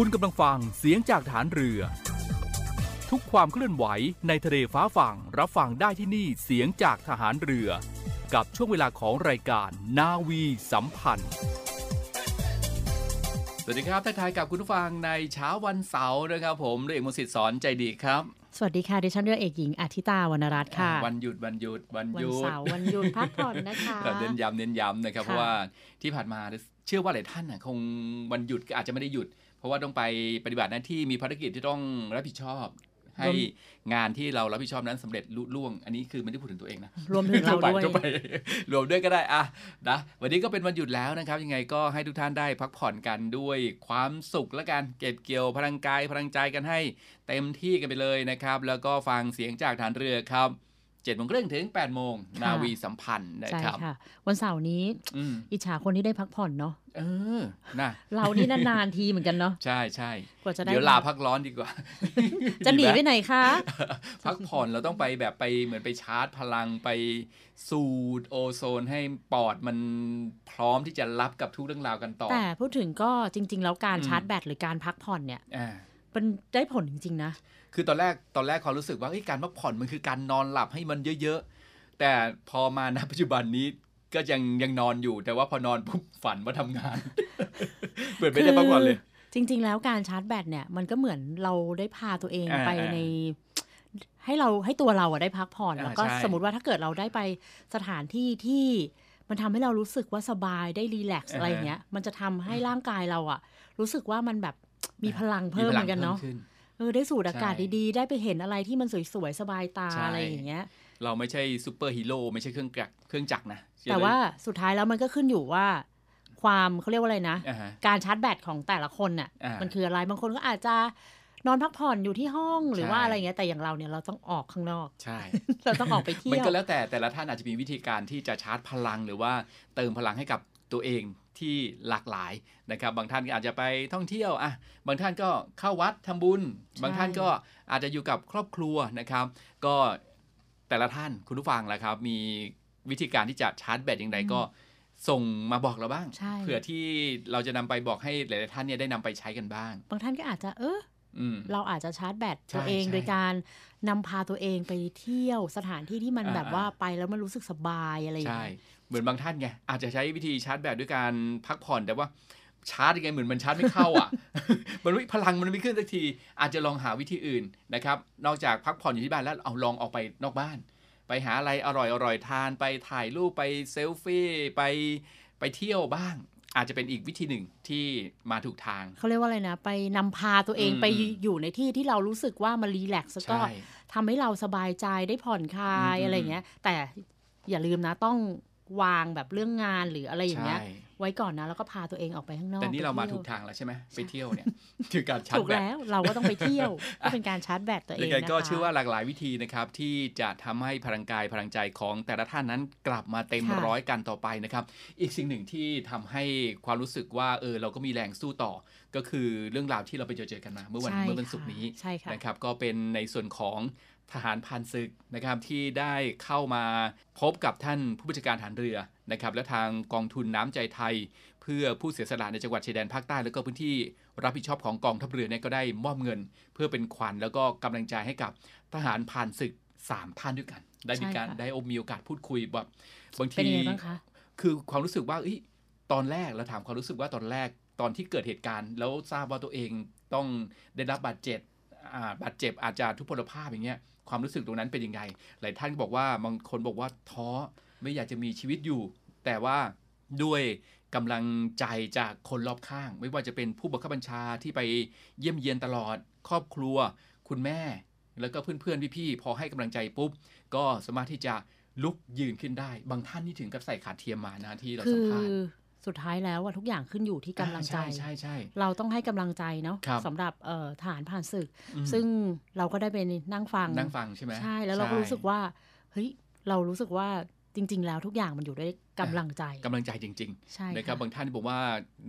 คุณกำลังฟังเสียงจากฐานเรือ ทุกความเคลื่อนไหวในทะเลฟ้าฝั่งรับฟังได้ที่นี่เสียงจากทหารเรือ กับช่วงเวลาของรายการนาวีสัมพันธ์สวัสดีครับทักทายกับคุณผู้ฟังในเช้าวันเสาร์นะครับผมด้วยเอกมนต์สิทธิ์สอนใจดีครับสวัสดีค่ะดิฉันเรือเอกหญิงอาทิตาวรรณรัตน์ค่ะ วันหยุดวันหยุดวันวันหยุดเสาร์วันหยุดพักผ่อนนะคะเราเน้นย้ำเน้นย้ำนะครับค่ะเพราะว่าที่ผ่านมาเชื่อว่าหลายท่านน่ะคงวันหยุดก็อาจจะไม่ได้หยุด เพราะว่าต้องไปปฏิบัติหน้าที่มีภารกิจที่ต้องรับผิดชอบ ให้งานที่เรารับผิดชอบนั้นสำเร็จลุล่วง อันนี้คือไม่ได้พูดถึงตัวเองนะรวมถึงเราไปด้วยก็ไปรวมด้วยก็ได้อะนะวันนี้ก็เป็นวันหยุดแล้วนะครับ ยังไงก็ให้ทุกท่านได้พักผ่อนกันด้วยความสุขและการเก็บเกี่ยวพลังกายพลังใจกันให้เต็มที่กันไปเลยนะครับ แล้วก็ฟังเสียงจากฐานเรือครับเจ็ดโมงครึ่งถึง8ปดโมงนาวีสัมพันธ์นะใช่ครับค่ะวันเสาร์นี้อืมอิจฉาคนที่ได้พักผ่อนเนาะ เออนะเรานี่นานๆทีเหมือนกันเนาะใช่ใช่กว่าจะได้เดี๋ยวลาพักร้อนดีกว่า จะหนีดีไปมไหนคะ พักผ่อนเราต้องไปแบบไปเหมือนไปชาร์จพลังไปสูดโอโซนให้ปอดมันพร้อมที่จะรับกับทุกเรื่องราวกันต่อ แต่พูดถึงก็จริง ๆ แล้วการอืมชาร์จแบตหรือการพักผ่อนเนี่ยอ่ามันได้ผลจริง ๆ นะ คือตอนแรกตอนแรกความรู้สึกว่าเฮ้ยการพักผ่อนมันคือการนอนหลับให้มันเยอะ ๆ แต่พอมาณปัจจุบันนี้ ก็ยังยังนอนอยู่แต่ว่าพอนอนปุ๊บฝันว่าทำงานเหมือนไม่ได้พักผ่อนเลย จริง ๆ แล้วการชาร์จแบตเนี่ยมันก็เหมือนเราได้พาตัวเองอ่าไปอ่าในให้เราให้ตัวเราอะได้พักผ่อนอ่าแล้วก็ใช่สมมติว่าถ้าเกิดเราได้ไปสถานที่ที่มันทำให้เรารู้สึกว่าสบายได้ relax อะไรอย่างเงี้ย มันจะทำให้ร่างกายเราอะรู้สึกว่ามันแบบมีพลังเพิ่มเหมือนกันเนาะมีพลังพิ่มขึ้นเออได้สูดอากาศใช่ดีๆ ได้ไปเห็นอะไรที่มันสวยๆสบายตาใช่อะไรอย่างเงี้ย เราไม่ใช่ซูเปอร์ฮีโร่ไม่ใช่เครื่องจักรเครื่องจักรนะแต่ว่าสุดท้ายแล้วมันก็ขึ้นอยู่ว่า ความเขาเรียกว่าอะไรนะอ่าฮะการชาร์จแบตของแต่ละคนน่ะอ่ามัมันคืออะไรบางคนก็อาจจะนอนพักผ่อนอยู่ที่ห้องหรือว่าใช่อะไรเงี้ยแต่อย่างเราเนี่ยเราต้องออกข้างนอก ใช่ เราต้องออกไปเที่มันยวก็แล้วแต่แต่ละท่านอาจจะมีวิธีการที่จะชาร์จพลังหรือว่าเติมพลังให้กับตัวเองที่หลากหลายนะครับ บางท่านก็อาจจะไปท่องเที่ยวอะบางท่านก็เข้าวัดทำบุญ บางท่านก็อาจจะอยู่กับครอบครัวนะครับ ก็ แต่ละท่านคุณผู้ฟังแหละครับ มีวิธีการที่จะชาร์จแบตอย่างไรก็ส่งมาบอกเราบ้างใช่เผื่อที่เราจะนำไปบอกให้หลาย ๆ ท่านเนี่ยได้นำไปใช้กันบ้าง บางท่านก็อาจจะเอออืมเราอาจจะชาร์จแบตใช่ตัวเองใช่โดยการนำพาตัวเองไปเที่ยวสถานที่ที่มันอ่าแบบว่าไปแล้วมันรู้สึกสบายอะไรอย่างใช่เงี้ยเหมือนบางท่านไงอาจจะใช้วิธีชาร์จแบตด้วยการพักผ่อนแต่ว่า ชาร์จยังไงเหมือนมันชาร์จไม่เข้าอะ มันไม่พลังมันไม่ขึ้นสักที อาจจะลองหาวิธีอื่นนะครับ นอกจากพักผ่อนอยู่ที่บ้านแล้วเอาลองออกไปนอกบ้าน ไปหาอะไรอร่อยอร่อยทานไปถ่ายรูปไปเซลฟี่ไปไปเที่ยวบ้าง อาจจะเป็นอีกวิธีหนึ่งที่มาถูกทาง เขาเรียกว่าอะไรนะ ไปนำพาตัวเองอืมไปอยู่ในที่ที่เรารู้สึกว่ามันรีแลกซ์แล้วก็ใช่ทำให้เราสบายใจได้ผ่อนคลายอืมอะไรอย่างเงี้ย แต่อย่าลืมนะต้องวางแบบเรื่องงานหรืออะไรอย่างเงี้ยใช่ ไว้ก่อนนะ แล้วก็พาตัวเองออกไปข้างนอก แต่นี่เรามาไปที่ยวถูกทางแล้วใช่ไหมไปเที่ยวเนี่ยคือการชาถูร์จกแบตแล้วเราก็ต้องไปเที่ยวก็เป็นการชาร์จแบตตัวเองยังไงนะคะก็เชื่อว่าหลากหลายวิธีนะครับที่จะทำให้พลังกายพลังใจของแต่ละท่านนั้นกลับมาเต็มร้อยกันต่อไปนะครับ อีกสิ่งหนึ่งที่ทำให้ความรู้สึกว่าเออเราก็มีแรงสู้ต่อ ก็คือเรื่องราวที่เราไปเจอเจอกันมา เมื่อวันใช่เมื่อวันค่ะศุกร์นี้ใช่ค่ะนะครับก็เป็นในส่วนของ ทหารผ่านศึกนะครับที่ได้เข้ามาพบกับท่านผู้บัญชาการฐานเรือนะครับและทางกองทุนน้ำใจไทย เพื่อผู้เสียสละในจังหวัดชายแดนภาคใต้แล้วก็พื้นที่รับผิดชอบของกองทัพเรือเนี่ยก็ได้มอบเงิน เพื่อเป็นขวัญแล้วก็กำลังใจให้กับทหารผ่านศึกสามท่านด้วยกัน ได้มีการใช่ค่ะได้มีโอกาสพูดคุยแบบบางเป็นทียังไงบ้างคะคือความรู้สึกว่าเอ้ยตอนแรกเราถามความรู้สึกว่าตอนแรกตอนที่เกิดเหตุการณ์ แล้วทราบว่าตัวเองต้องได้รับบาดเจ็บอ่าบาดเจ็บอาจจะทุพพลภาพอย่างเงี้ย ความรู้สึกตรงนั้นเป็นยังไง หลายท่านบอกว่าบางคนบอกว่าท้อไม่อยากจะมีชีวิตอยู่ แต่ว่าด้วยกำลังใจจากคนรอบข้าง ไม่ว่าจะเป็นผู้บังคับบัญชาที่ไปเยี่ยมเยียนตลอด ครอบครัว คุณแม่ แล้วก็เพื่อนๆพี่ๆพอให้กำลังใจปุ๊บ ก็สามารถที่จะลุกยืนขึ้นได้ บางท่านนี่ถึงกับใส่ขาเทียมมานะที่เราสัมภาษณ์ สุดท้ายแล้วอะทุกอย่างขึ้นอยู่ที่กำลังใจอ่าใช่ใช่ใช่เราต้องให้กำลังใจเนาะครับสำหรับเอ่อทหารผ่านศึกอืมซึ่งเราก็ได้ไปนั่งฟังนั่งฟังใช่ไหมใช่แล้วเราก็รู้สึกว่าเฮ้ยเรารู้สึกว่าจริง ๆ แล้วทุกอย่างมันอยู่ด้วยกำลังใจกำลังใจจริงใช่ๆนะครับค่ะบางท่านบอกว่า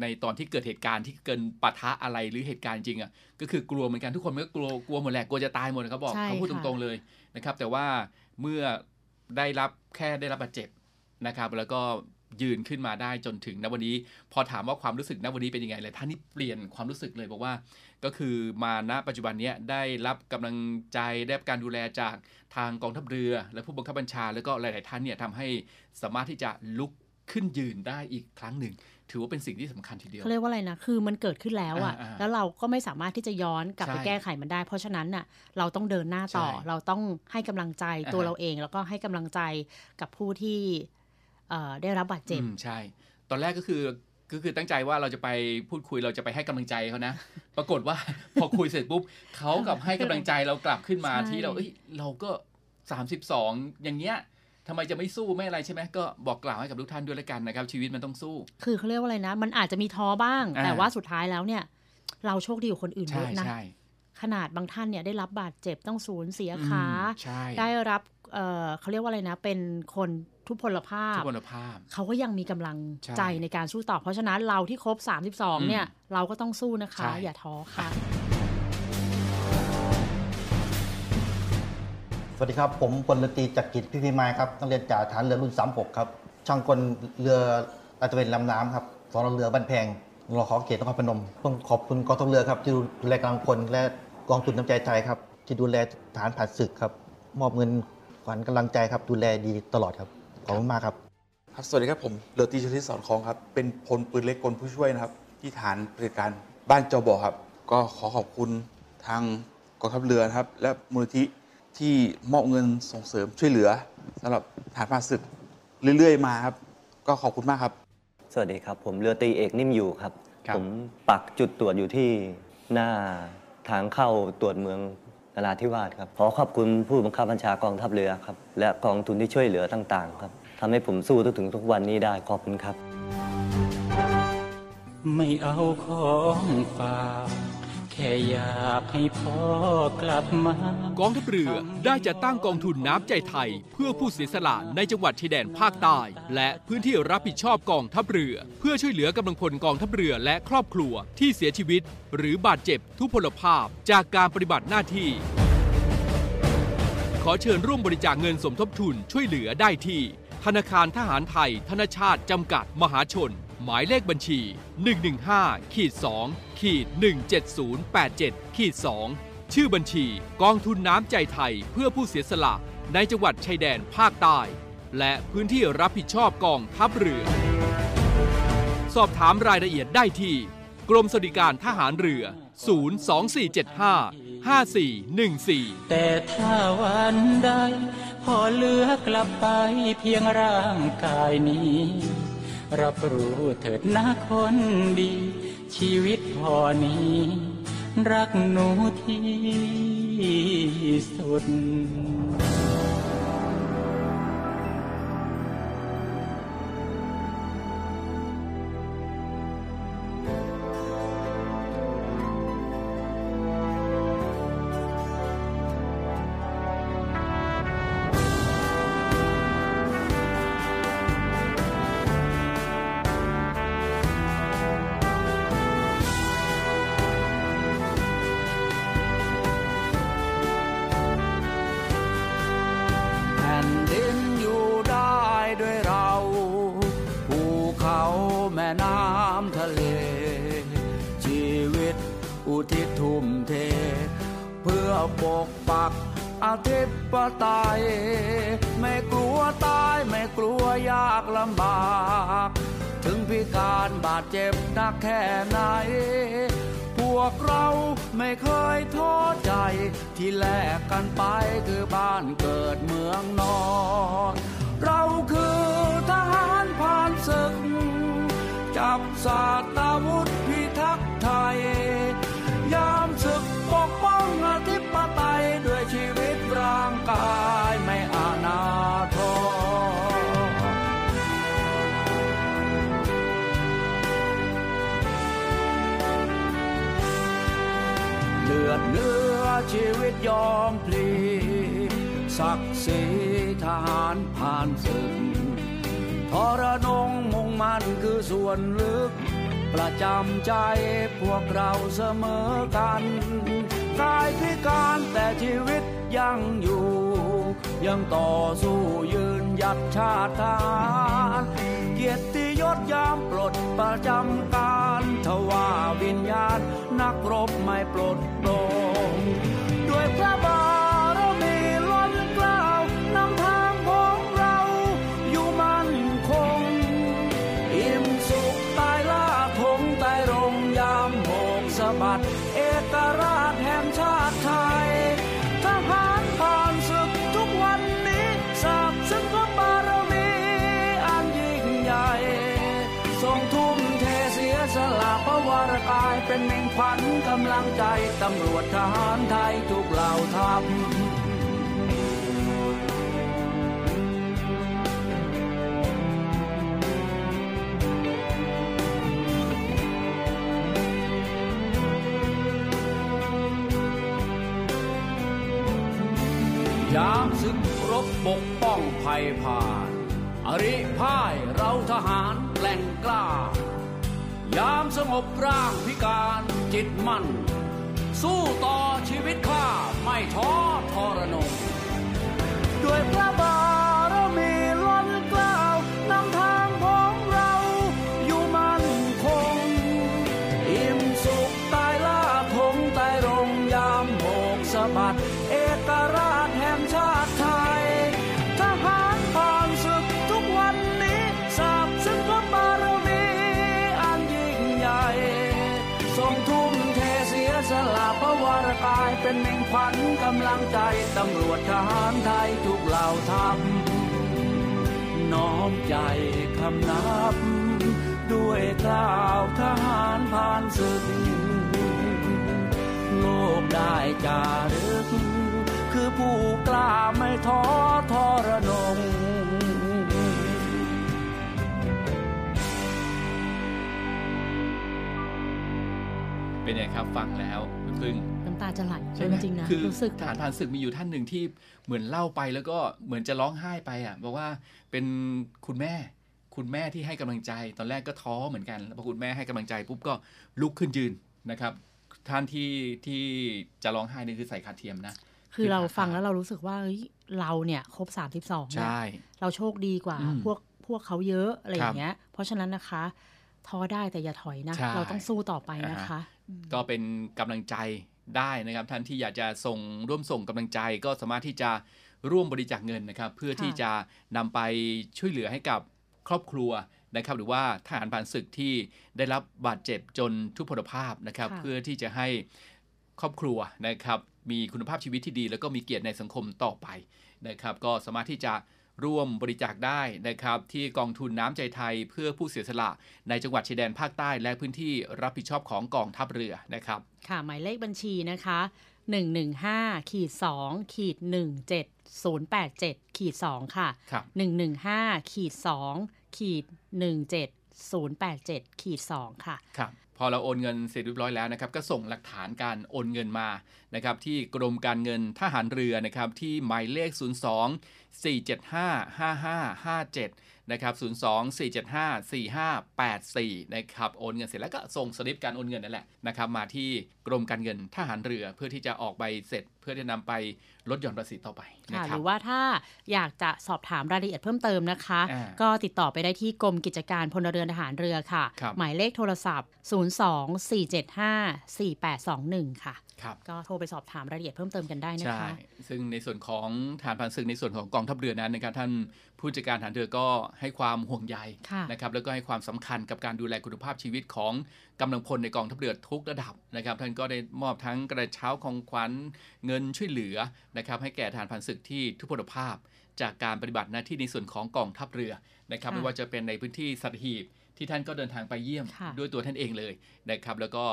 ในตอนที่เกิดเหตุการณ์ที่เกินปะทะอะไรหรือเหตุการณ์จริงอะก็คือกลัวเหมือนกันทุกคนมันก็กลัวกลัวหมดแหละกลัวจะตายหมดเขาบอกใช่เขาพูดตค่ะรงๆเลยนะครับ แต่ว่าเมื่อได้รับแค่ได้รับบาดเจ็บนะครับ แล้วก็ ยืนขึ้นมาได้จนถึงณวันนี้ พอถามว่าความรู้สึกณวันนี้เป็นยังไงเลยท่านนี่เปลี่ยนความรู้สึกเลยบอกว่า ก็คือมาณปัจจุบันเนี้ยได้รับกำลังใจได้รับการดูแลจากทางกองทัพเรือ และผู้บังคับบัญชา แล้วก็หลาย ๆ ท่านเนี่ยทำให้สามารถที่จะลุกขึ้นยืนได้อีกครั้งหนึ่ง ถือว่าเป็นสิ่งที่สำคัญทีเดียวเขาเรียกว่าอะไรนะคือมันเกิดขึ้นแล้วอะอ่าๆแล้วเราก็ไม่สามารถที่จะย้อนกลับไปใช่แก้ไขมันได้ เพราะฉะนั้นน่ะเราต้องเดินหน้าต่อใช่เราต้องให้กำลังใจตัวอ่าฮะเราเอง แล้วก็ให้กำลังใจกับผู้ที่เอ่อ ได้รับบาดเจ็บอืมใช่ ตอนแรกก็คือก็คือตั้งใจว่าเราจะไปพูดคุยเราจะไปให้กำลังใจเขานะ ปรากฏว่าพอคุยเสร็จปุ๊บเขากลับให้กำลังใจเรากลับขึ้นมาใช่ที่เราเอ้ยเราก็32อย่างเงี้ยทำไมจะไม่สู้ไม่อะไรใช่ไหมก็บอกกล่าวให้กับทุกท่านด้วยแล้วกันนะครับ ชีวิตมันต้องสู้ คือเขาเรียกว่าอะไรนะ มันอาจจะมีท้อบ้างอ่าแต่ว่าสุดท้ายแล้วเนี่ย เราโชคดีกว่าคนอื่นเยใช่อะนะใช่ขนาดบางท่านเนี่ยได้รับบาดเจ็บต้องสูญเสียอืมขาใช่ได้รับเอ่อเขาเรียกว่าอะไรนะ เป็นคน ทุพพลภาทุพกพลภาพ เขาก็ยังมีกำลังใช่ใจในการสู้ต่อ เพราะฉะนั้นเราที่ครบ 32 เนี่ย เราก็ต้องสู้นะคะใช่อย่าท้อค่ะ สวัสดีครับ ผมพลเรือตรีจักรกิจพิพิมายครับนักเรียนจ่าฐานเรือรุ่น 36 ครับ ช่างกลเรือลาดตระเวนลำน้ำครับสอนเรือบ้านแพงรอขอเขตนครพนมต้องขอบคุณกองทัพเรือครับที่ดูแลกำลังพลและกองทุนน้ำใจไทยครับที่ดูแลฐานผ่านศึกครับ มอบเงินขวัญกำลังใจครับ ดูแลดีตลอดครับ ขอบคุณมากครับครับ สวัสดีครับผมเรือตรีชลิตสอนคองครับ เป็นพลปืนเล็กกลผู้ช่วยนะครับ ที่ฐานปฏิบัติการบ้านจอบ่อครับ ก็ขอขอบคุณทางกองทัพเรือนะครับ และมูลนิธิที่มอบเงินส่งเสริมช่วยเหลือสำหรับฐานผ่านศึกเรื่อยๆ มาครับ ก็ขอบคุณมากครับ สวัสดีครับ ผมเรือตรีเอกนิ่มอยู่ครับครับผมปักจุดตรวจอยู่ที่หน้าทางเข้าตรวจเมืองนราธิวาสครับขอขอบคุณผู้บังคับบัญชากองทัพเรือครับ และกองทุนที่ช่วยเหลือต่างๆ ครับ ทำให้ผมสู้ถึงทุกวันนี้ได้ขอบคุณครับ ไม่เอาของฝากแค่อยากให้พ่อกลับมากองทัพเรือได้จัดตั้งกองทุนน้ำใจไทย เพื่อผู้เสียสละในจังหวัดชายแดนภาคใต้และพื้นที่รับผิดชอบกองทัพเรือ เพื่อช่วยเหลือกำลังพลกองทัพเรือและครอบครัวที่เสียชีวิต หรือบาดเจ็บทุพพลภาพจากการปฏิบัติหน้าที่ขอเชิญร่วมบริจาคเงินสมทบทุนช่วยเหลือได้ที่ ธนาคารทหารไทย ธนชาติจำกัดมหาชน หมายเลขบัญชี 115ขีด2ขีด17087ขีด2ชื่อบัญชีกองทุนน้ำใจไทยเพื่อผู้เสียสละในจังหวัดชายแดนภาคใต้ และพื้นที่รับผิดชอบกองทัพเรือ สอบถามรายละเอียดได้ที่ กรมสวัสดิการทหารเรือ 02475 5414 แต่ถ้าวันใด พอเหลือกลับไปเพียงร่างกายนี้ รับรู้เถิดนะคนดี ชีวิตพอนี้ รักหนูที่สุด แค่ไหน พวกเราไม่เคยท้อใจที่แลกกันไปคือบ้านเกิดเมืองนอน มพลีศักดิ์ศรีทหารผ่านศึกทรนงมุ่งมั่นคือส่วนลึก ประจำใจพวกเราเสมอกันกายพิการแต่ชีวิตยังอยู่ ยังต่อสู้ยืนหยัดชาติทารเกียรติยศยามปลดประจำการทว่าวิญญาณนักรบไม่ปลดโปร ง ขวัญกำลังใจตำรวจทหารไทยทุกเหล่าทัพยามศึกรบปกป้องภัยผ่าน อริพ่ายเราทหารแกล่งกล้า ยามสงบร่างพิการ จิตมั่น สู้ต่อ กำลังใจตำรวจทหารไทยทุกเหล่าทัพน้อมใจคำนับ ด้วยกล่าวทหารผ่านศึกโลกได้จารึก คือผู้กล้าไม่ท้อทรนง เป็นไงครับฟังแล้วคุณพึ่งน้ำตาจะไหลใช่ไหมจริงๆนะคือรู้สึกทหารผ่านศึกมีอยู่ท่านหนึ่งที่เหมือนเล่าไปแล้วก็เหมือนจะร้องไห้ไปอะบอกว่าเป็นคุณแม่ คุณแม่ที่ให้กำลังใจ ตอนแรกก็ท้อเหมือนกันแล้วพอคุณแม่ให้กำลังใจปุ๊บก็ลุกขึ้นยืนนะครับ ท่านที่ที่จะร้องไห้นี่คือใส่ขาเทียมนะคือเราคือฟังแล้วเรารู้สึกว่าเฮ้ยเราเนี่ยครบสามสิบสองใช่เราโชคดีกว่าอืมพวกพวกเขาเยอะอะไรอย่างเงี้ย เพราะฉะนั้นนะคะท้อได้แต่อย่าถอยนะใช่เราต้องสู้ต่อไปนะคะ ก็เป็นกำลังใจได้นะครับ ท่านที่อยากจะส่งร่วมส่งกำลังใจก็สามารถที่จะร่วมบริจาคเงินนะครับ เพื่อที่จะนำไปช่วยเหลือให้กับครอบครัวนะครับ หรือว่าทหารผ่านศึกที่ได้รับบาดเจ็บจนทุพพลภาพนะครับ เพื่อที่จะให้ครอบครัวนะครับ มีคุณภาพชีวิตที่ดี แล้วก็มีเกียรติในสังคมต่อไปนะครับ ก็สามารถที่จะ ร่วมบริจาคได้นะครับ ที่กองทุนน้ำใจไทยเพื่อผู้เสียสละ ในจังหวัดชายแดนภาคใต้ และพื้นที่รับผิดชอบของกองทัพเรือนะครับ ค่ะหมายเลขบัญชีนะคะ 115ขีด2ขีด17087ขีด2ค่ะครับ115ขีด2ขีด17087ขีด2ค่ะครับ พอเราโอนเงินเสร็จเรียบร้อยแล้วนะครับก็ส่งหลักฐานการโอนเงินมานะครับที่กรมการเงินทหารเรือนะครับที่หมายเลข 02 475 5557 นะครับ 024754584 นะครับ โอนเงินเสร็จแล้วก็ส่งสลิปการโอนเงินนั่นแหละนะครับ มาที่กรมการเงินทหารเรือเพื่อที่จะออกใบเสร็จ เพื่อที่จะนำไปลดหย่อนภาษีต่อไปนะค่ะคหรับรือว่าถ้าอยากจะสอบถามรายละเอียดเพิ่มเติมนะคะอ่าก็ติดต่อไปได้ที่กรมกิจการพลเรือนทหารเรือค่ะครับหมายเลขโทรศัพท์ 024754821 ค่ะครับ ก็โทรไปสอบถามรายละเอียดเพิ่มเติมกันได้นะใช่คะซึ่งในส่วนของฐานผ่านศึกในส่วนของกองทัพเรือนั้นนะครับท่านผู้จัดการฐานเรือก็ให้ความห่วงใยค่ะนะครับแล้วก็ให้ความสำคัญกับการดูแลคุณภาพชีวิตของกำลังพลในกองทัพเรือทุกระดับนะครับ ท่านก็ได้มอบทั้งกระเช้าของขวัญเงินช่วยเหลือนะครับให้แก่ฐานผ่านศึกที่ทุพพลภาพ จากการปฏิบัติหน้าที่ในส่วนของกองทัพเรือนะครับค่ะไม่ว่าจะเป็นในพื้นที่สัตหีบที่ท่านก็เดินทางไปเยี่ยมค่ะด้วยตัวท่านเองเลยนะครับ แล้วก็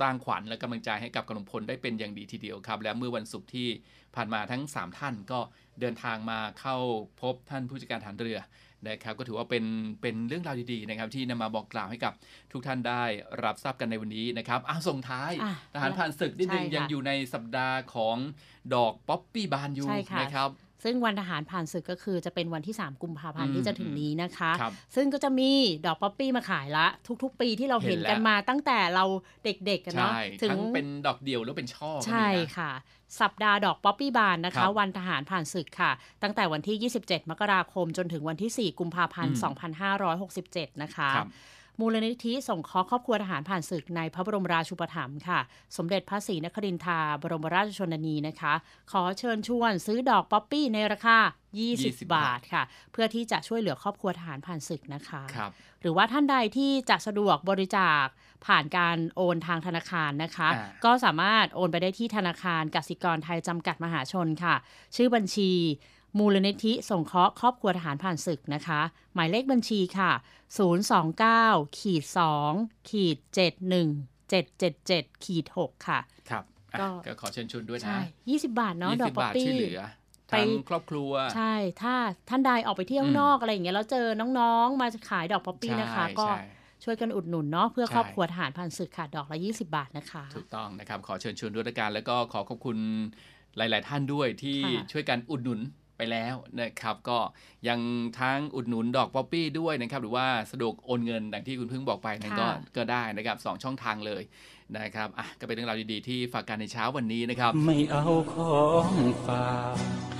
สร้างขวัญและกำลังใจให้กับกำลังพลได้เป็นอย่างดีทีเดียวครับ และเมื่อวันศุกร์ที่ผ่านมาทั้ง 3 ท่านก็เดินทางมาเข้าพบท่านผู้บัญชาการทหารเรือนะครับก็ถือว่าเป็นเป็นเรื่องราวดีๆนะครับที่นำมาบอกกล่าวให้กับทุกท่านได้รับทราบกันในวันนี้นะครับอ้าวส่งท้ายอะทหารผ่านศึกนิดนึงใช่ค่ะยังอยู่ในสัปดาห์ของดอกป๊อปปี้บานอยู่ใช่ค่ะนะครับ ซึ่งวันทหารผ่านศึกก็คือจะเป็นวันที่ 3 กุมภาพันธ์อืมที่จะถึงนี้นะคะครับซึ่งก็จะมีดอกป๊อปปี้มาขายละ ทุก ๆ ปีที่เราเห็นเห็นแล้วกันมาตั้งแต่เราเด็กๆกันเนาะใช่ถึงทั้งเป็นดอกเดียวแล้วเป็นช่อก็มีนะใช่ค่ะสัปดาห์ดอกป๊อปปี้บานนะครัคะบวันทหารผ่านศึกค่ะ ตั้งแต่วันที่ 27 มกราคมจนถึงวันที่ 4 กุมภาพันธ์อืม2567 นะคะครับ มูลนิธิส่งเคราะห์ครอบครัวทหารผ่านศึกในพระบรมราชูปถัมภ์ค่ะ สมเด็จพระศรีนครินทราบรมราชชนนีนะคะ ขอเชิญชวนซื้อดอกป๊อปปี้ในราคา 20 20บาทค่ะ เพื่อที่จะช่วยเหลือครอบครัวทหารผ่านศึกนะคะครับหรือว่าท่านใดที่จะสะดวกบริจาคผ่านการโอนทางธนาคารนะคะอ่าก็สามารถโอนไปได้ที่ธนาคารกสิกรไทยจำกัดมหาชนค่ะ ชื่อบัญชี มูลนิธิสงเคราะห์ครอบครัวทหารผ่านศึกนะคะ หมายเลขบัญชีค่ะ 029ขีด2ขีด71 777ขีด6ค่ะ ครับอะก็ก็ขอเชิญชวนด้วยนะใช่20 บาทเนาะดอก20ป๊อปบาทปี้ช่วยเหลือไปทั้งครอบครัว ใช่ ถ้าท่านใดออกไปเที่ยวข้างนอกอะไรอย่างเงี้ยแล้วเจอน้องๆ มาขายดอกป๊อปปี้นะคะใช่ก็ใช่ช่วยกันอุดหนุนเนาะเพื่อใช่ครอบครัวทหารผ่านศึกค่ะ ดอกละ 20 บาทนะคะ ถูกต้องนะครับ ขอเชิญชวนด้วยละกันแล้วก็ขอขอบคุณหลาย ๆ ท่านด้วยที่ค่ะช่วยกันอุดหนุน ไปแล้วนะครับ ก็ยังทั้งอุดหนุนดอกป๊อปปี้ด้วยนะครับ หรือว่าสะดวกโอนเงินดังที่คุณเพิ่งบอกไปนั่นก็ก็ได้นะครับสองช่องทางเลยนะครับอะก็เป็นเรื่องราวดีๆที่ฝากกันในเช้าวันนี้นะครับ ไม่เอาของฝาก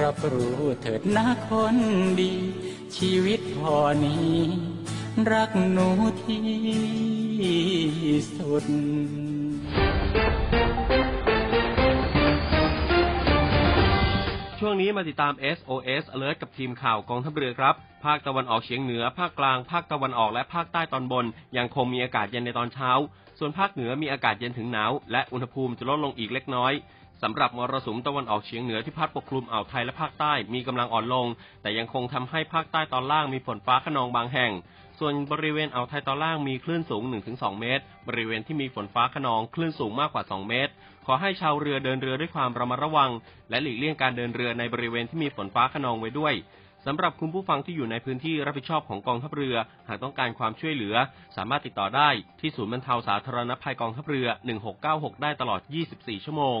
รับรู้เถิดนะคนดี ชีวิตพอนี้ รักหนูที่สุด ช่วงนี้มาติดตาม SOS Alert กับทีมข่าวกองทัพเรือครับ ภาคตะวันออกเฉียงเหนือ ภาคกลาง ภาคตะวันออกและภาคใต้ตอนบน ยังคงมีอากาศเย็นในตอนเช้า ส่วนภาคเหนือมีอากาศเย็นถึงหนาว และอุณหภูมิจะลดลงอีกเล็กน้อย สำหรับมรสุมตะวันออกเฉียงเหนือที่พัดปกคลุมอ่าวไทยและภาคใต้มีกำลังอ่อนลง แต่ยังคงทำให้ภาคใต้ตอนล่างมีฝนฟ้าขนองบางแห่ง ส่วนบริเวณอ่าวไทยตอนล่างมีคลื่นสูง 1-2 เมตร บริเวณที่มีฝนฟ้าขนองคลื่นสูงมากกว่า 2 เมตร ขอให้ชาวเรือเดินเรือด้วยความระมัดระวัง และหลีกเลี่ยงการเดินเรือในบริเวณที่มีฝนฟ้าขนองไว้ด้วย สำหรับคุณผู้ฟังที่อยู่ในพื้นที่รับผิดชอบของกองทัพเรือ หากต้องการความช่วยเหลือ สามารถติดต่อได้ที่ศูนย์บรรเทาสาธารณภัยกองทัพเรือ 1696 ได้ตลอด 24 ชั่วโมง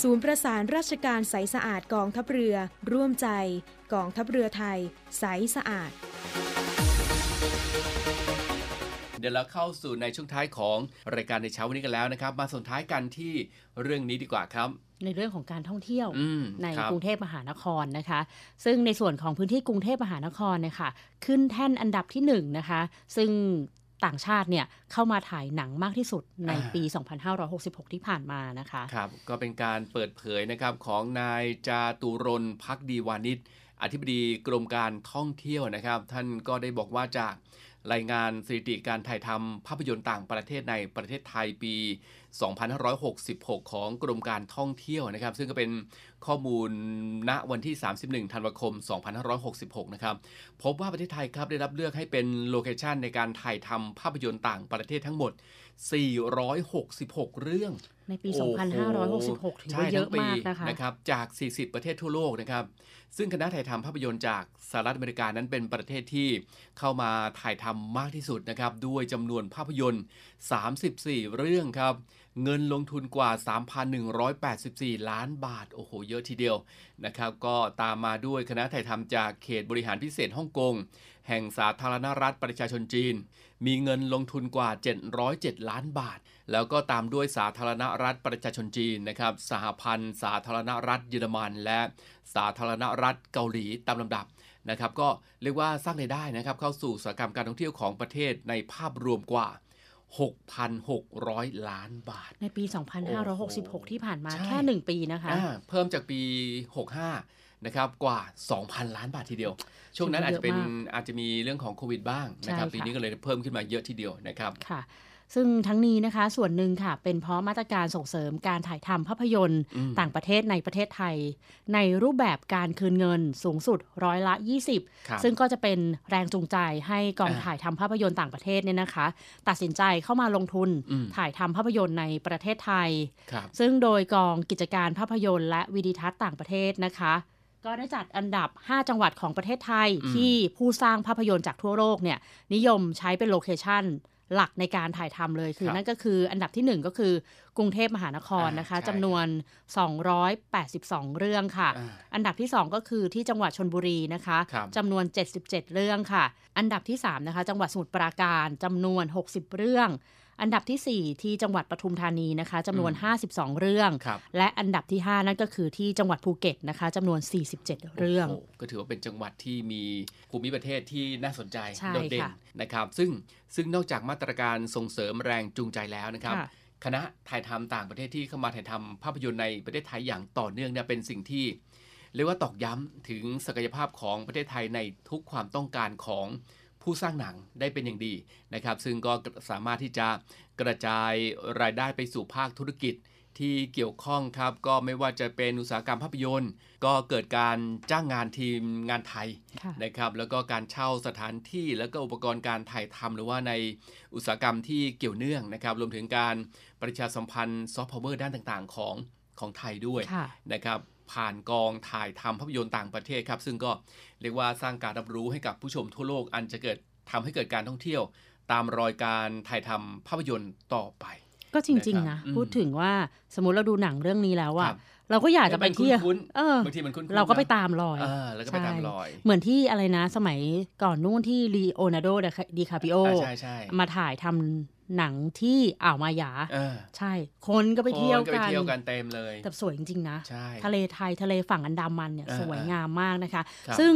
ศูนย์ประสานราชการใสสะอาดกองทัพเรือ ร่วมใจ กองทัพเรือไทย ใสสะอาด เดี๋ยวเราเข้าสู่ในช่วงท้ายของรายการในเช้าวันนี้กันแล้วนะครับ มาส่งท้ายกันที่เรื่องนี้ดีกว่าครับในเรื่องของการท่องเที่ยวอืมในครับกรุงเทพมหานครนะคะ ซึ่งในส่วนของพื้นที่กรุงเทพมหานครเนี่ยค่ะขึ้นแท่นอันดับที่หนึ่งนะคะ ซึ่ง ต่างชาติเนี่ยเข้ามาถ่ายหนังมากที่สุดในปี 2566 ที่ผ่านมานะคะครับก็เป็นการเปิดเผยนะครับของนายจาตุรนต์พักดีวานิชอธิบดีกรมการท่องเที่ยวนะครับ ท่านก็ได้บอกว่าจาก รายงานสถิติการถ่ายทำภาพยนตร์ต่างประเทศในประเทศไทยปี 2566 ของกรมการท่องเที่ยวนะครับ ซึ่งก็เป็นข้อมูลณวันที่ 31 ธันวาคม 2566 นะครับ พบว่าประเทศไทยครับได้รับเลือกให้เป็นโลเคชันในการถ่ายทำภาพยนตร์ต่างประเทศทั้งหมด466 เรื่อง ในปีโอ้โห2566 ถือใช่ว่าเยทั้อะงปีมากนะคะนะครับจาก 40 ประเทศทั่วโลกนะครับ ซึ่งคณะถ่ายทำภาพยนตร์จากสหรัฐอเมริกานั้นเป็นประเทศที่เข้ามาถ่ายทำมากที่สุดนะครับ ด้วยจำนวนภาพยนตร์ 34 เรื่องครับ เงินลงทุนกว่า 3,184 ล้านบาท โอ้โห เยอะทีเดียวนะครับ ก็ตามมาด้วยคณะถ่ายทำจากเขตบริหารพิเศษฮ่องกง แห่งสาธารณรัฐประชาชนจีน มีเงินลงทุนกว่า 707 ล้านบาท แล้วก็ตามด้วยสาธารณรัฐประชาชนจีนนะครับสหพันธ์ สาธารณรัฐเยอรมัน และสาธารณรัฐเกาหลีตามลำดับนะครับ ก็เรียกว่าสร้างรายได้นะครับ เข้าสู่อุตสาหกรรมการท่องเที่ยวของประเทศในภาพรวมกว่า 6,600 ล้านบาท ในปี 2566 ที่ผ่านมาใช่แค่หนึ่งปีนะคะอ่าเพิ่มจากปี 65 นะครับกว่า 2,000 ล้านบาททีเดียว ช่วงนั้นอาจจะเป็นเยอะมากอาจจะมีเรื่องของโควิดบ้างนะครับใช่ค่ะปีนี้ก็เลยเพิ่มขึ้นมาเยอะทีเดียวนะครับค่ะซึ่งทั้งนี้นะคะส่วนหนึ่งค่ะเป็นเพราะมาตรการส่งเสริมการถ่ายทำภาพยนตร์อืมต่างประเทศในประเทศไทย ในรูปแบบการคืนเงินสูงสุดร้อยละครับ20 ซึ่งก็จะเป็นแรงจูงใจให้กองอ่าถ่ายทำภาพยนตร์ต่างประเทศเนี่ยนะคะ ตัดสินใจเข้ามาลงทุนอืมถ่ายทำภาพยนตร์ในประเทศไทยครับซึ่งโดยกองกิจการภาพยนตร์และวิดีทัศน์ต่างประเทศนะคะ ก็ได้จัดอันดับ 5 จังหวัดของประเทศไทยอืมที่ผู้สร้างภาพยนตร์จากทั่วโลกเนี่ยนิยมใช้เป็นโลเคชันหลักในการถ่ายทำเลยคือครับนั่นก็คืออันดับทีหนึ่1 ก็คือกรุงเทพมหานครอ่านนะคะใช่จำนวน 282 เรื่องค่ะอ่าอันดับที่ 2 ก็คือที่จังหวัดชนบุรีนะคะครับจำนวน 77 เรื่องค่ะ อันดับที่ 3 นะคะ จังหวัดสมุทรปราการจำนวน 60 เรื่องอันดับทีสี่ 4 ที่จังหวัดปทุมธานีนะคะจำนวน 52 เรื่องครับและอันดับที่ 5 นั่นก็คือที่จังหวัดภูเก็ตนะคะจำนวน 47 เรื่องโโหก็ถือว่าเป็นจังหวัดที่มีภูมิประเทศที่น่าสนใจใช่โดดเด่นค่ะนะครับ ซึ่งซึ่งนอกจากมาตรการส่งเสริมแรงจูงใจแล้วนะครับค่ะคณะถ่ายทำต่างประเทศที่เข้ามาถ่ายทำภาพยนตร์ในประเทศไทยอย่างต่อเนื่องเนี่ยเป็นสิ่งที่เรียกว่าตอกย้ำถึงศักยภาพของประเทศไทยในทุกความต้องการของ ผู้สร้างหนังได้เป็นอย่างดีนะครับ ซึ่งก็สามารถที่จะกระจายรายได้ไปสู่ภาคธุรกิจที่เกี่ยวข้องครับ ก็ไม่ว่าจะเป็นอุตสาหกรรมภาพยนตร์ ก็เกิดการจ้างงานทีมงานไทยค่ะนะครับ แล้วก็การเช่าสถานที่แล้วก็อุปกรณ์การถ่ายทำหรือว่าในอุตสาหกรรมที่เกี่ยวเนื่องนะครับ รวมถึงการประชาสัมพันธ์ซอฟต์พาวเวอร์ด้านต่างๆ ของของไทยด้วยค่ะนะครับ ผ่านกองถ่ายทำภาพยนตร์ต่างประเทศครับ ซึ่งก็เรียกว่าสร้างการรับรู้ให้กับผู้ชมทั่วโลก อันจะเกิดทำให้เกิดการท่องเที่ยว ตามรอยการถ่ายทำภาพยนตร์ต่อไป ก็จริง ๆ นะนะครับพูดถึงว่าสมมติเราดูหนังเรื่องนี้แล้วคอะรับเราก็อยากจะไปมันเที่ยวคุ้นๆเออบางทีมันคุ้นๆเราก็ไปนะตามรอยเออแล้วก็ไปตามรอยใช่เหมือนที่อะไรนะ สมัยก่อนนู่นที่ลีโอนาร์โดดีคาปิโออ่าใช่ใช่มาถ่ายทำ หนังที่อ่าวมาหยาเออใช่ คนก็ไปเที่ยวคนก็ไปกันเที่ยวกันเต็มเลย แต่สวยจริง ๆ นะใช่ทะเลไทยทะเลฝั่งอันดามันเนี่ยเออสวยงามมากนะคะครับซึ่ง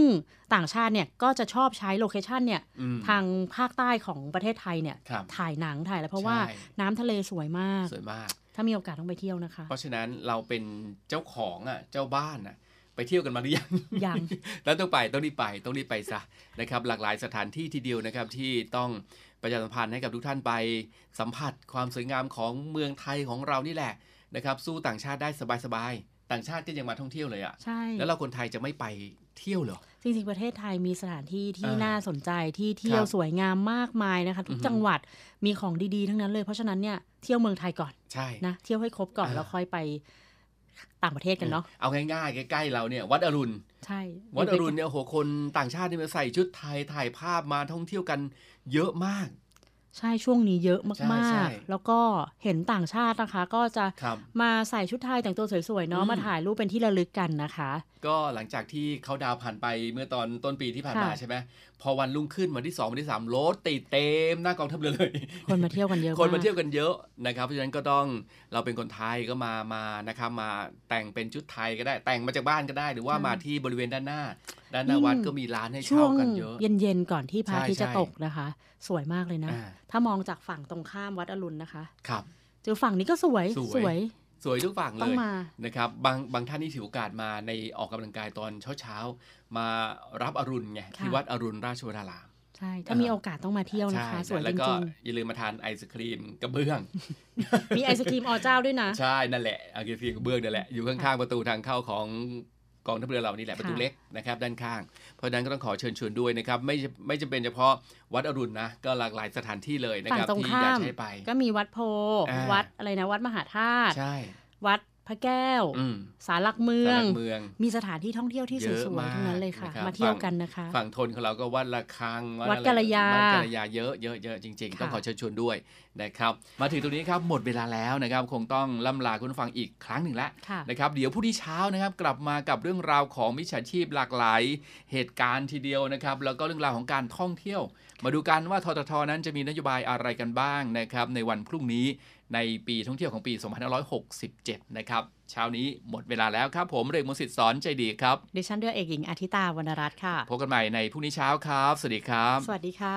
ต่างชาติเนี่ยก็จะชอบใช้โลเคชันเนี่ยอืมทางภาคใต้ของประเทศไทยเนี่ยครับถ่ายหนังถ่ายแล้วเพราะว่าใช่น้ำทะเลสวยมาก สวยมาก ถ้ามีโอกาสต้องไปเที่ยวนะคะ เพราะฉะนั้นเราเป็นเจ้าของอะเจ้าบ้านอะไปเที่ยวกันมาหรือยังยัง แล้วต้องไปต้องรีบไปต้องรีบไปซะนะครับ หลากหลายสถานที่ทีเดียวนะครับที่ต้อง ประชาสัมพันธ์ให้กับทุกท่านไปสัมผัสความสวยงามของเมืองไทยของเรานี่แหละนะครับสู้ต่างชาติได้สบายๆต่างชาติก็ยังมาท่องเที่ยวเลยอะใช่แล้วเราคนไทยจะไม่ไปเที่ยวเหรอจริงๆประเทศไทยมีสถานที่ที่เออน่าสนใจที่เที่ยวครับสวยงามมากมายนะคะทุอืกอฮึจังหวัดมีของดีๆทั้งนั้นเลยเพราะฉะนั้นเนี่ยเที่ยวเมืองไทยก่อนใช่นะเที่ยวให้ครบก่อนอ่าแล้วค่อยไป ต่างประเทศกันเนาะเอาง่ายๆใกล้ๆเราเนี่ยวัดอรุณใช่วัดอรุณเนี่ยโอ้โหคนต่างชาติที่มาใส่ชุดไทยถ่ายภาพมาท่องเที่ยวกันเยอะมาก ใช่ช่วงนี้เยอะใช่มาใช่กๆ แล้วก็เห็นต่างชาตินะคะ ก็จะครับมาใส่ชุดไทยแต่งตัวสวยๆเนาะอืมมาถ่ายรูปเป็นที่ระลึกกันนะคะ ก็หลังจากที่เขาดาวน์ผ่านไปเมื่อตอนต้นปีที่ผ่านมาค่ะใช่ไหมพอวันรุ่งขึ้นวันที่ 2 วันที่3รถติดเต็มหน้ากองทัพเรือเลย คนมาเที่ยวกันเยอะคนมาากเที่ยวกันเยอะนะครับเพราะฉะนั้นก็ต้องเราเป็นคนไทยก็มามานะครับมาแต่งเป็นชุดไทยก็ได้แต่งมาจากบ้านก็ได้ หรือว่าใช่มาที่บริเวณด้านหน้า ด้านหน้าวัดก็มีร้านให้ช่เช่าวงกันเยอะ เย็นๆก่อนที่พระอาทิตย์ใช่จะใช่ตกนะคะ สวยมากเลยนะอ่าถ้ามองจากฝั่งตรงข้ามวัดอรุณนะคะ ครับเจอฝั่งนี้ก็สวยสวย สวยทุกฝั่งเลต้องยมา นะครับบางบางท่านที่ถือโอกาสมาในออกกำลังกายตอนเช้าๆ มารับอรุณไงที่ค่ะ วัดอรุณราชวราราม ใช่ ถ้ามีโอกาสต้องมาเที่ยวนะคะ สวยแล้จวก็ริงอย่าลืมมาทานไอศครีมกระเบื้อง ๆ มีไอศครีมอเจ้าด้วยนะ ใช่นั่นแหละไอศครีมกระเบื้องนั่นแหละอยู่ข้างๆประตูทางเข้าของ กองทัพเรือเรานี่แหละค่ะประตูเล็กนะครับด้านข้าง เพราะฉะนั้นก็ต้องขอเชิญชวนด้วยนะครับไม่ไม่จำเป็นเฉพาะวัดอรุณนะก็หลากหลายสถานที่เลยนะฝั่คงรับตรงที่ข้าอยากมให้ไป ก็มีวัดโพอ่าวัดอะไรนะวัดมหาธาตุใช่วัด พระแก้วอืมสารหลักเมืองสารหลักเมือง มีสถานที่ท่องเที่ยวที่สเยอะวยมากๆทั้งนั้นเลยค่ะนะครับมาเที่ยวฝั่งกันนะคะ ฝั่งทนของเราก็วัดละคัง วัดอะไรกัลยาวัดกัลยาเยอะเยอะเยอะจริงๆ ต้องค่ะขอเชิญชวนด้วยนะครับ มาถึงตรงนี้ครับหมดเวลาแล้วนะครับ คงต้องล่ำลาคุณผู้ฟังอีกครั้งหนึ่งแล้วค่ะนะครับ เดี๋ยวผู้ที่เช้านะครับกลับมากับเรื่องราวของมิจฉาชีพหลากหลายเหตุการณ์ทีเดียวนะครับ แล้วก็เรื่องราวของการท่องเที่ยว มาดูกันว่าทททนั้นจะมีนโยบายอะไรกันบ้างนะครับในวันพรุ่งนี้ ในปีท่องเที่ยวของปี 2567 นะครับ เช้านี้หมดเวลาแล้วครับ ผมเรกมนต์สิทธิ์สอนใจดีครับ ดิฉันเรือเอกหญิงอาทิตาวรรณรัตน์ค่ะ พบกันใหม่ในพรุ่งนี้เช้าครับ สวัสดีครับ สวัสดีค่ะ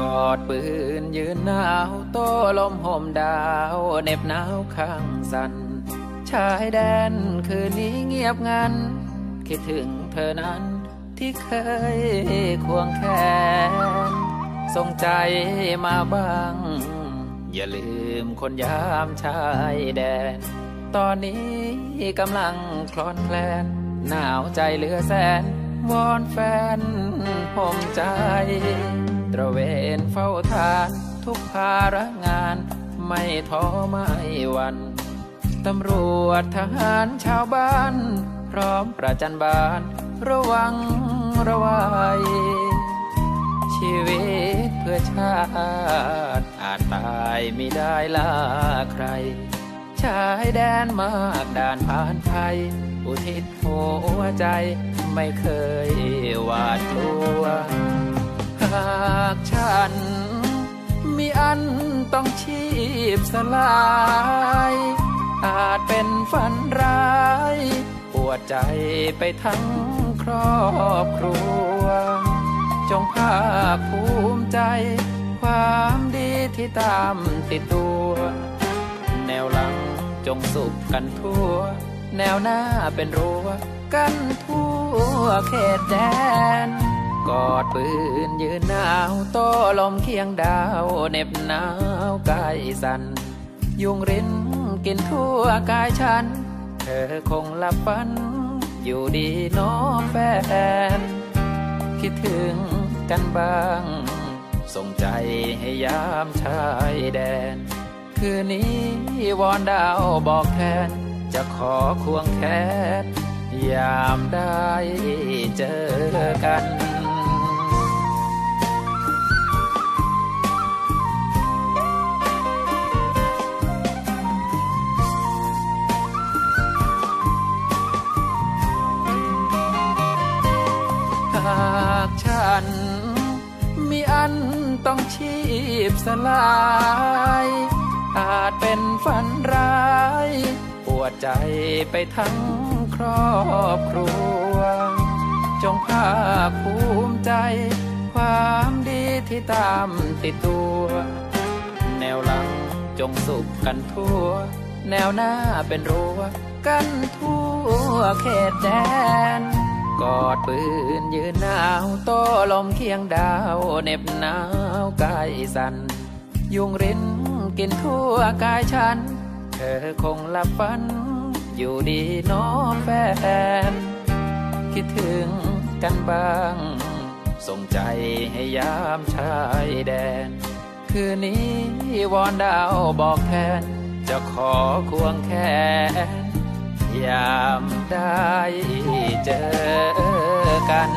กอดปื นยืนหนาวโตลมห่มดาวเหน็บหนาวข้างสันชายแดนคืนนี้เงียบงัน คิดถึงเธอนั้นที่เคยควงแขนส่งใจมาบ้าง อย่าลืมคนยามชายแดน ตอนนี้กำลังคลอนแคลน หนาวใจเหลือแสน วอนแฟนห่มใจ ตระเวนเฝ้าทาน ทุกภาระงาน ไม่ท้อไม่หวัน ตำรวจทหารชาวบ้าน พร้อมประจันบาน ระวังระวัยชีวิตเพื่อชาติ อาจตายไม่ได้ลาใคร ชายแดนมากด่านผ่านไทย อุทิศหัวใจไม่เคยหวาดกลัว หากฉัน อันต้องชีพสลาย อาจเป็นฝันร้าย ปวดใจไปทั้งครอบครัว จงภาคภูมิใจ ความดีที่ตามติดตัว แนวหลังจงสุขกันทั่ว แนวหน้าเป็นรั้วกันทั่วเขตแดน กอดปืนยืนหนาวต้ลมเคียงดาวเหน็บหนาวกายสันยุงรินกินทั่วกายฉัน เธอคงหลับฝัน อยู่ดีน้องแฟน คิดถึงกันบ้าง ส่งใจให้ยามชายแดน คืนนี้วอนดาวบอกแทน จะขอควงแขนยามได้เจอกัน ต้องชีพสลาย อาจเป็นฝันร้าย ปวดใจไปทั้งครอบครัว จงภาคภูมิใจ ความดีที่ตามติดตัว แนวหลังจงสุขกันทั่ว แนวหน้าเป็นรั้วกันทั่วเขตแดน กอดปืนยืนหนาวโต้ลมเคียงดาวเหน็บหนาวกายสันยุงรินกินทั่วกายฉัน เธอคงหลับฝัน อยู่ดีน้องแฟน คิดถึงกันบ้าง ส่งใจให้ยามชายแดน คืนนี้วอนดาวบอกแทน จะขอควงแขน ยามได้เจอกัน